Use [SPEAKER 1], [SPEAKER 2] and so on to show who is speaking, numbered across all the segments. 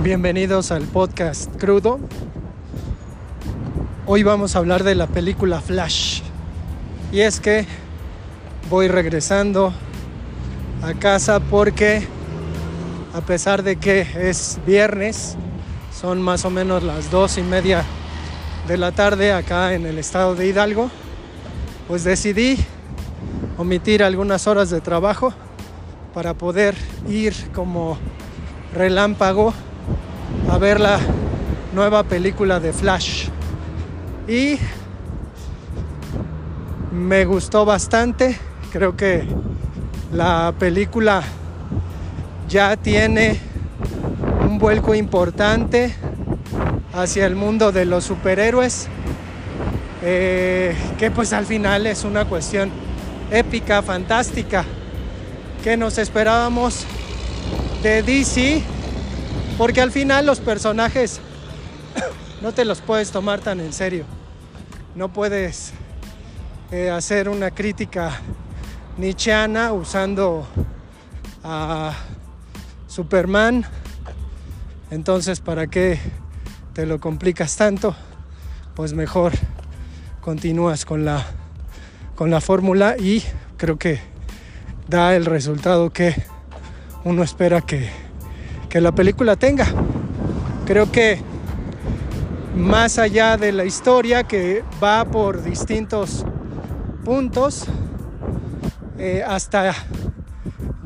[SPEAKER 1] Bienvenidos al podcast crudo. Hoy vamos a hablar de la película Flash. Y es que voy regresando a casa porque a pesar de que es viernes, son más o menos las dos y media de la tarde acá en el estado de Hidalgo, pues decidí omitir algunas horas de trabajo para poder ir como relámpago a ver la nueva película de Flash. Y me gustó bastante. Creo que la película ya tiene un vuelco importante hacia el mundo de los superhéroes. Eh, que pues al final es una cuestión épica, fantástica, que nos esperábamos de DC, porque al final los personajes no te los puedes tomar tan en serio. No puedes eh, hacer una crítica nichiana usando a Superman. Entonces, ¿para qué te lo complicas tanto? Pues mejor continúas con la, con la fórmula y creo que da el resultado que uno espera que, que la película tenga. Creo que más allá de la historia que va por distintos puntos eh, hasta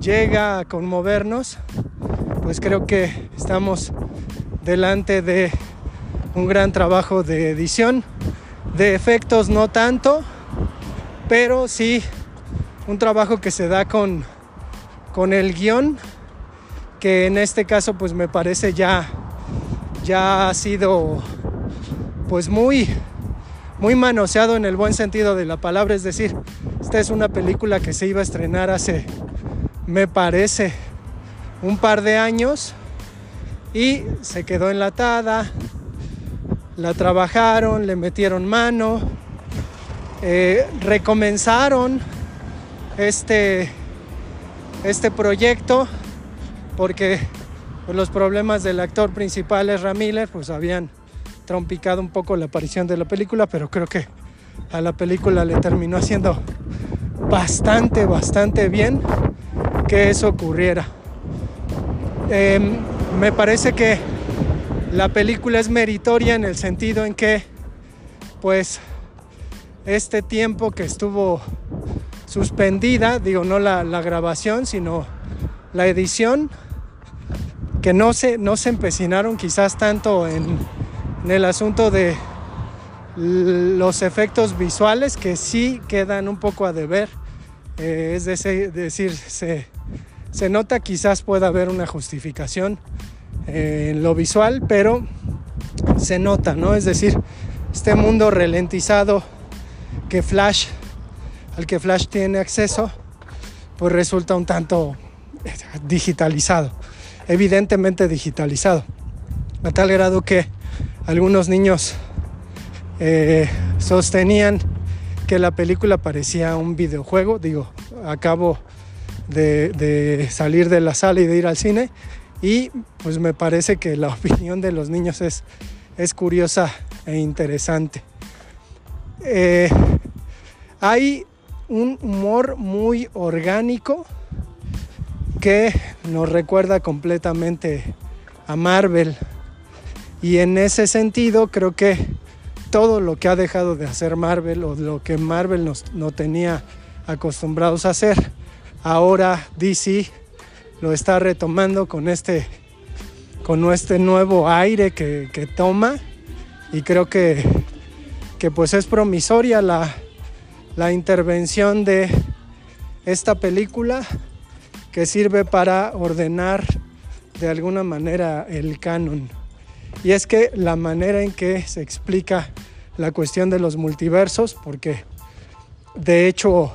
[SPEAKER 1] llega a conmovernos, pues creo que estamos delante de un gran trabajo de edición, de efectos no tanto, pero sí un trabajo que se da con, con el guion, que en este caso pues me parece ya, ya ha sido pues muy, muy manoseado en el buen sentido de la palabra, es decir, esta es una película que se iba a estrenar hace, me parece, un par de años y se quedó enlatada, la trabajaron, le metieron mano, eh, recomenzaron este, este proyecto porque los problemas del actor principal es Ramírez pues habían trompicado un poco la aparición de la película, pero creo que a la película le terminó haciendo bastante, bastante bien que eso ocurriera. Em, me parece que la película es meritoria en el sentido en que, pues, este tiempo que estuvo suspendida, digo, no la, grabación, sino la edición, que no se, no se empecinaron quizás tanto en, el asunto de los efectos visuales que sí quedan un poco a deber. Eh, es decir, se, se, nota quizás pueda haber una justificación eh, en lo visual, pero se nota, ¿no? Es decir, este mundo ralentizado que Flash, al que Flash tiene acceso, pues resulta un tanto digitalizado, evidentemente digitalizado, a tal grado que algunos niños eh, sostenían que la película parecía un videojuego. Digo, acabo de, salir de la sala y de ir al cine y pues me parece que la opinión de los niños es, es curiosa e interesante. Eh, hay un humor muy orgánico que nos recuerda completamente a Marvel. Y en ese sentido creo que todo lo que ha dejado de hacer Marvel o lo que Marvel no tenía acostumbrados a hacer, ahora DC lo está retomando con este, con este nuevo aire que, toma. Y creo que, que pues es promisoria la, la intervención de esta película que sirve para ordenar de alguna manera el canon. Y es que la manera en que se explica la cuestión de los multiversos, porque de hecho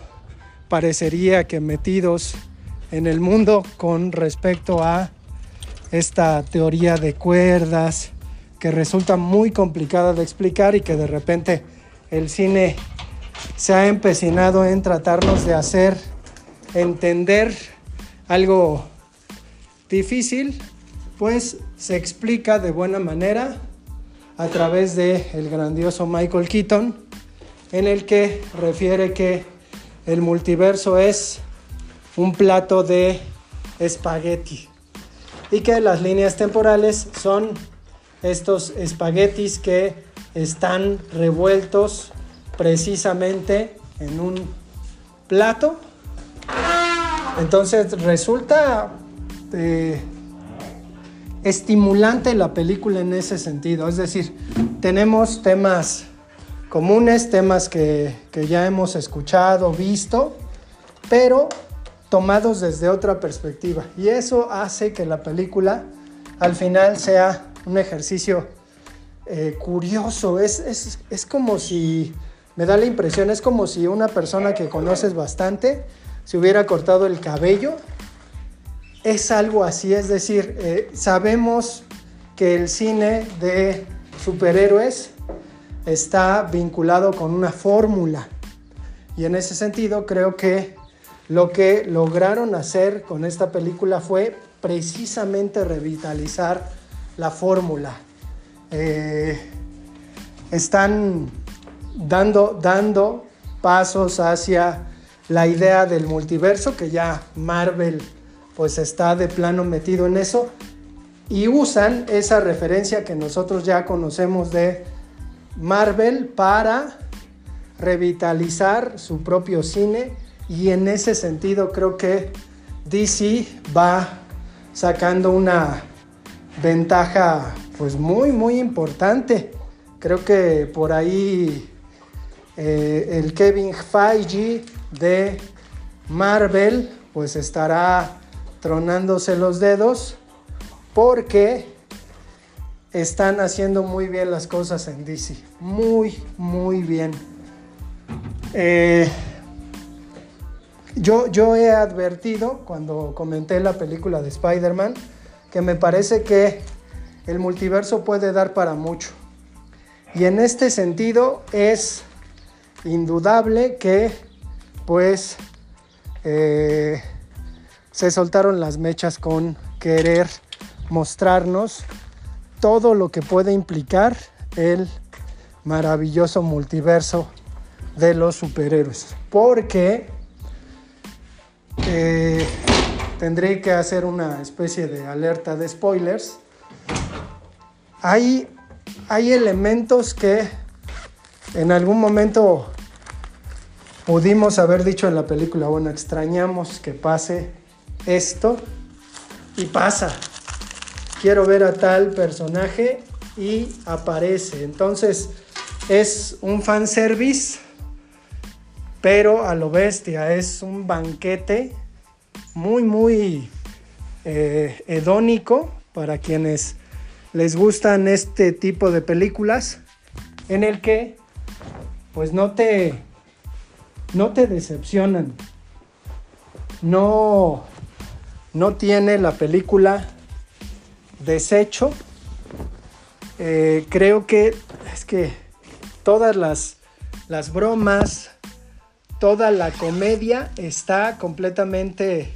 [SPEAKER 1] parecería que metidos en el mundo con respecto a esta teoría de cuerdas que resulta muy complicada de explicar y que de repente el cine se ha empecinado en tratarnos de hacer entender algo difícil pues se explica de buena manera a través de el grandioso Michael Keaton, en el que refiere que el multiverso es un plato de espagueti y que las líneas temporales son estos espaguetis que están revueltos precisamente en un plato. Entonces resulta eh, estimulante la película en ese sentido. Es decir, tenemos temas comunes, temas que, ya hemos escuchado, visto, pero tomados desde otra perspectiva. Y eso hace que la película al final sea un ejercicio eh, curioso. Es, es, es, como si, me da la impresión, es como si una persona que conoces bastante se hubiera cortado el cabello. Es algo así, es decir, eh, sabemos que el cine de superhéroes está vinculado con una fórmula. Y en ese sentido creo que lo que lograron hacer con esta película fue precisamente revitalizar la fórmula. Eh, están dando, dando pasos hacia la idea del multiverso, que ya Marvel pues está de plano metido en eso, y usan esa referencia que nosotros ya conocemos de Marvel para revitalizar su propio cine y en ese sentido creo que DC va sacando una ventaja pues muy muy importante. Creo que por ahí eh, el Kevin Feige de Marvel pues estará tronándose los dedos porque están haciendo muy bien las cosas en DC. Muy, muy bien. Eh, yo, yo he advertido cuando comenté la película de Spider-Man que me parece que el multiverso puede dar para mucho. Y en este sentido es indudable que pues se soltaron las mechas con querer mostrarnos todo lo que puede implicar el maravilloso multiverso de los superhéroes. Porque eh, tendré que hacer una especie de alerta de spoilers. Hay, hay elementos que en algún momento pudimos haber dicho en la película, bueno, extrañamos que pase esto y pasa. Quiero ver a tal personaje y aparece. Entonces es un fanservice pero a lo bestia es un banquete muy, muy eh, hedónico para quienes les gustan este tipo de películas, en el que pues no te, no te decepcionan, no, no tiene la película desecho. Eh, creo que es que todas las, las bromas, toda la comedia está completamente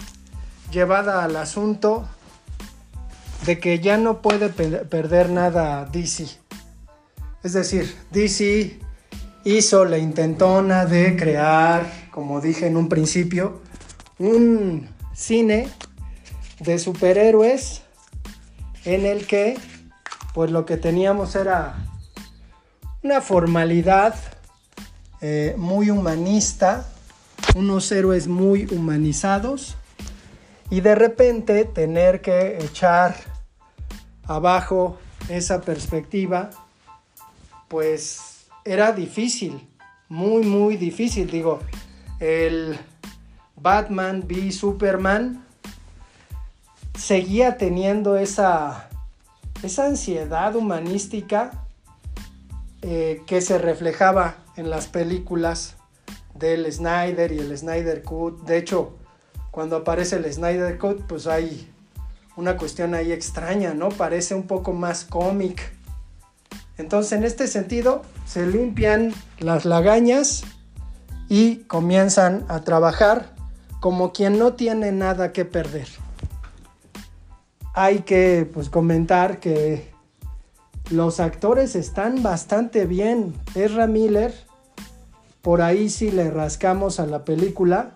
[SPEAKER 1] llevada al asunto de que ya no puede perder nada DC. Es decir, DC hizo la intentona de crear, como dije en un principio, un cine de superhéroes en el que pues lo que teníamos era una formalidad eh, muy humanista, unos héroes muy humanizados y de repente tener que echar abajo esa perspectiva, pues era difícil, muy, muy difícil. Digo, el Batman v Superman seguía teniendo esa, esa ansiedad humanística eh, que se reflejaba en las películas del Snyder y el Snyder Cut. De hecho, cuando aparece el Snyder Cut, pues hay una cuestión ahí extraña, ¿no? Parece un poco más cómic. Entonces, en este sentido, se limpian las lagañas y comienzan a trabajar como quien no tiene nada que perder. hay que pues, comentar que los actores están bastante bien. Ezra Miller, por ahí si le rascamos a la película,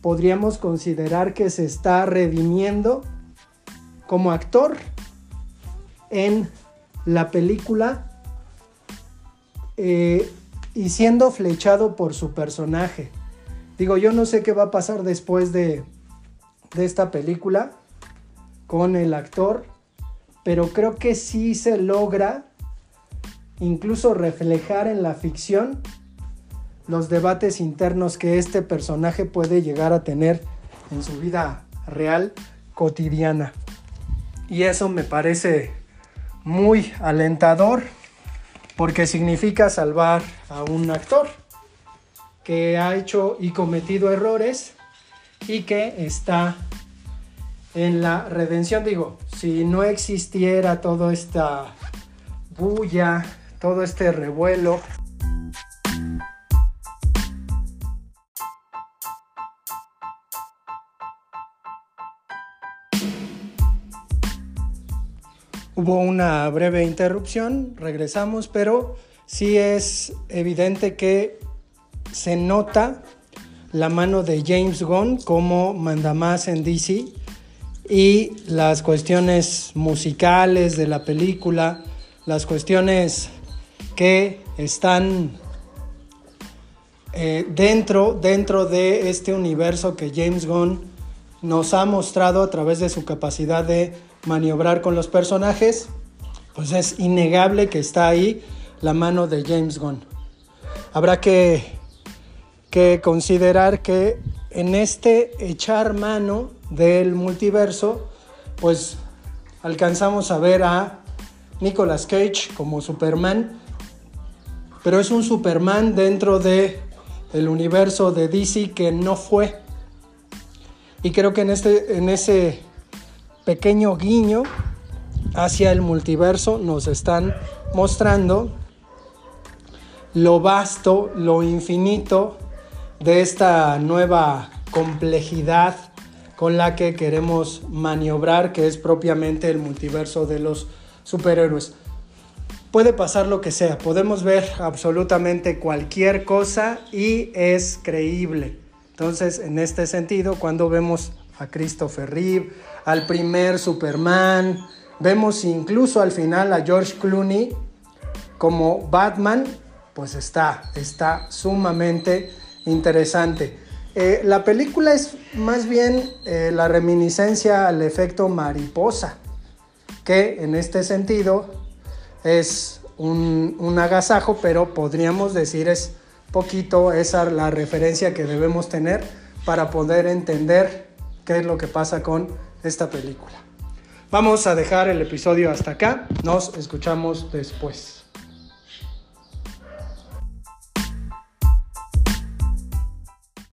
[SPEAKER 1] podríamos considerar que se está redimiendo como actor en la película eh, y siendo flechado por su personaje. Digo, yo no sé qué va a pasar después de, de esta película con el actor, pero creo que sí se logra incluso reflejar en la ficción los debates internos que este personaje puede llegar a tener en su vida real cotidiana. Y eso me parece muy alentador porque significa salvar a un actor que ha hecho y cometido errores y que está en la redención. Digo, si no existiera toda esta bulla, todo este revuelo, Hubo una breve interrupción, regresamos, pero sí es evidente que se nota la mano de James Gunn como mandamás en DC y las cuestiones musicales de la película, las cuestiones que están eh, dentro, dentro de este universo que James Gunn nos ha mostrado a través de su capacidad de maniobrar con los personajes, pues es innegable que está ahí la mano de James Gunn. Habrá que, que considerar que en este echar mano del multiverso, pues alcanzamos a ver a Nicolas Cage como Superman, pero es un Superman dentro de el universo de DC que no fue. Y creo que en, este, en ese pequeño guiño hacia el multiverso nos están mostrando lo vasto, lo infinito de esta nueva complejidad con la que queremos maniobrar, que es propiamente el multiverso de los superhéroes. Puede pasar lo que sea, podemos ver absolutamente cualquier cosa y es creíble. Entonces, en este sentido, cuando vemos a Christopher Reeve, al primer Superman, vemos incluso al final a George Clooney como Batman, pues está, está sumamente interesante. Eh, la película es más bien eh, la reminiscencia al efecto mariposa, que en este sentido es un, un agasajo, pero podríamos decir es poquito esa la referencia que debemos tener para poder entender qué es lo que pasa con esta película. Vamos a dejar el episodio hasta acá, nos escuchamos después.